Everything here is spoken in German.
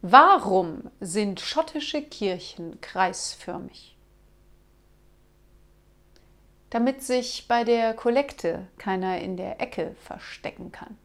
Warum sind schottische Kirchen kreisförmig? Damit sich bei der Kollekte keiner in der Ecke verstecken kann.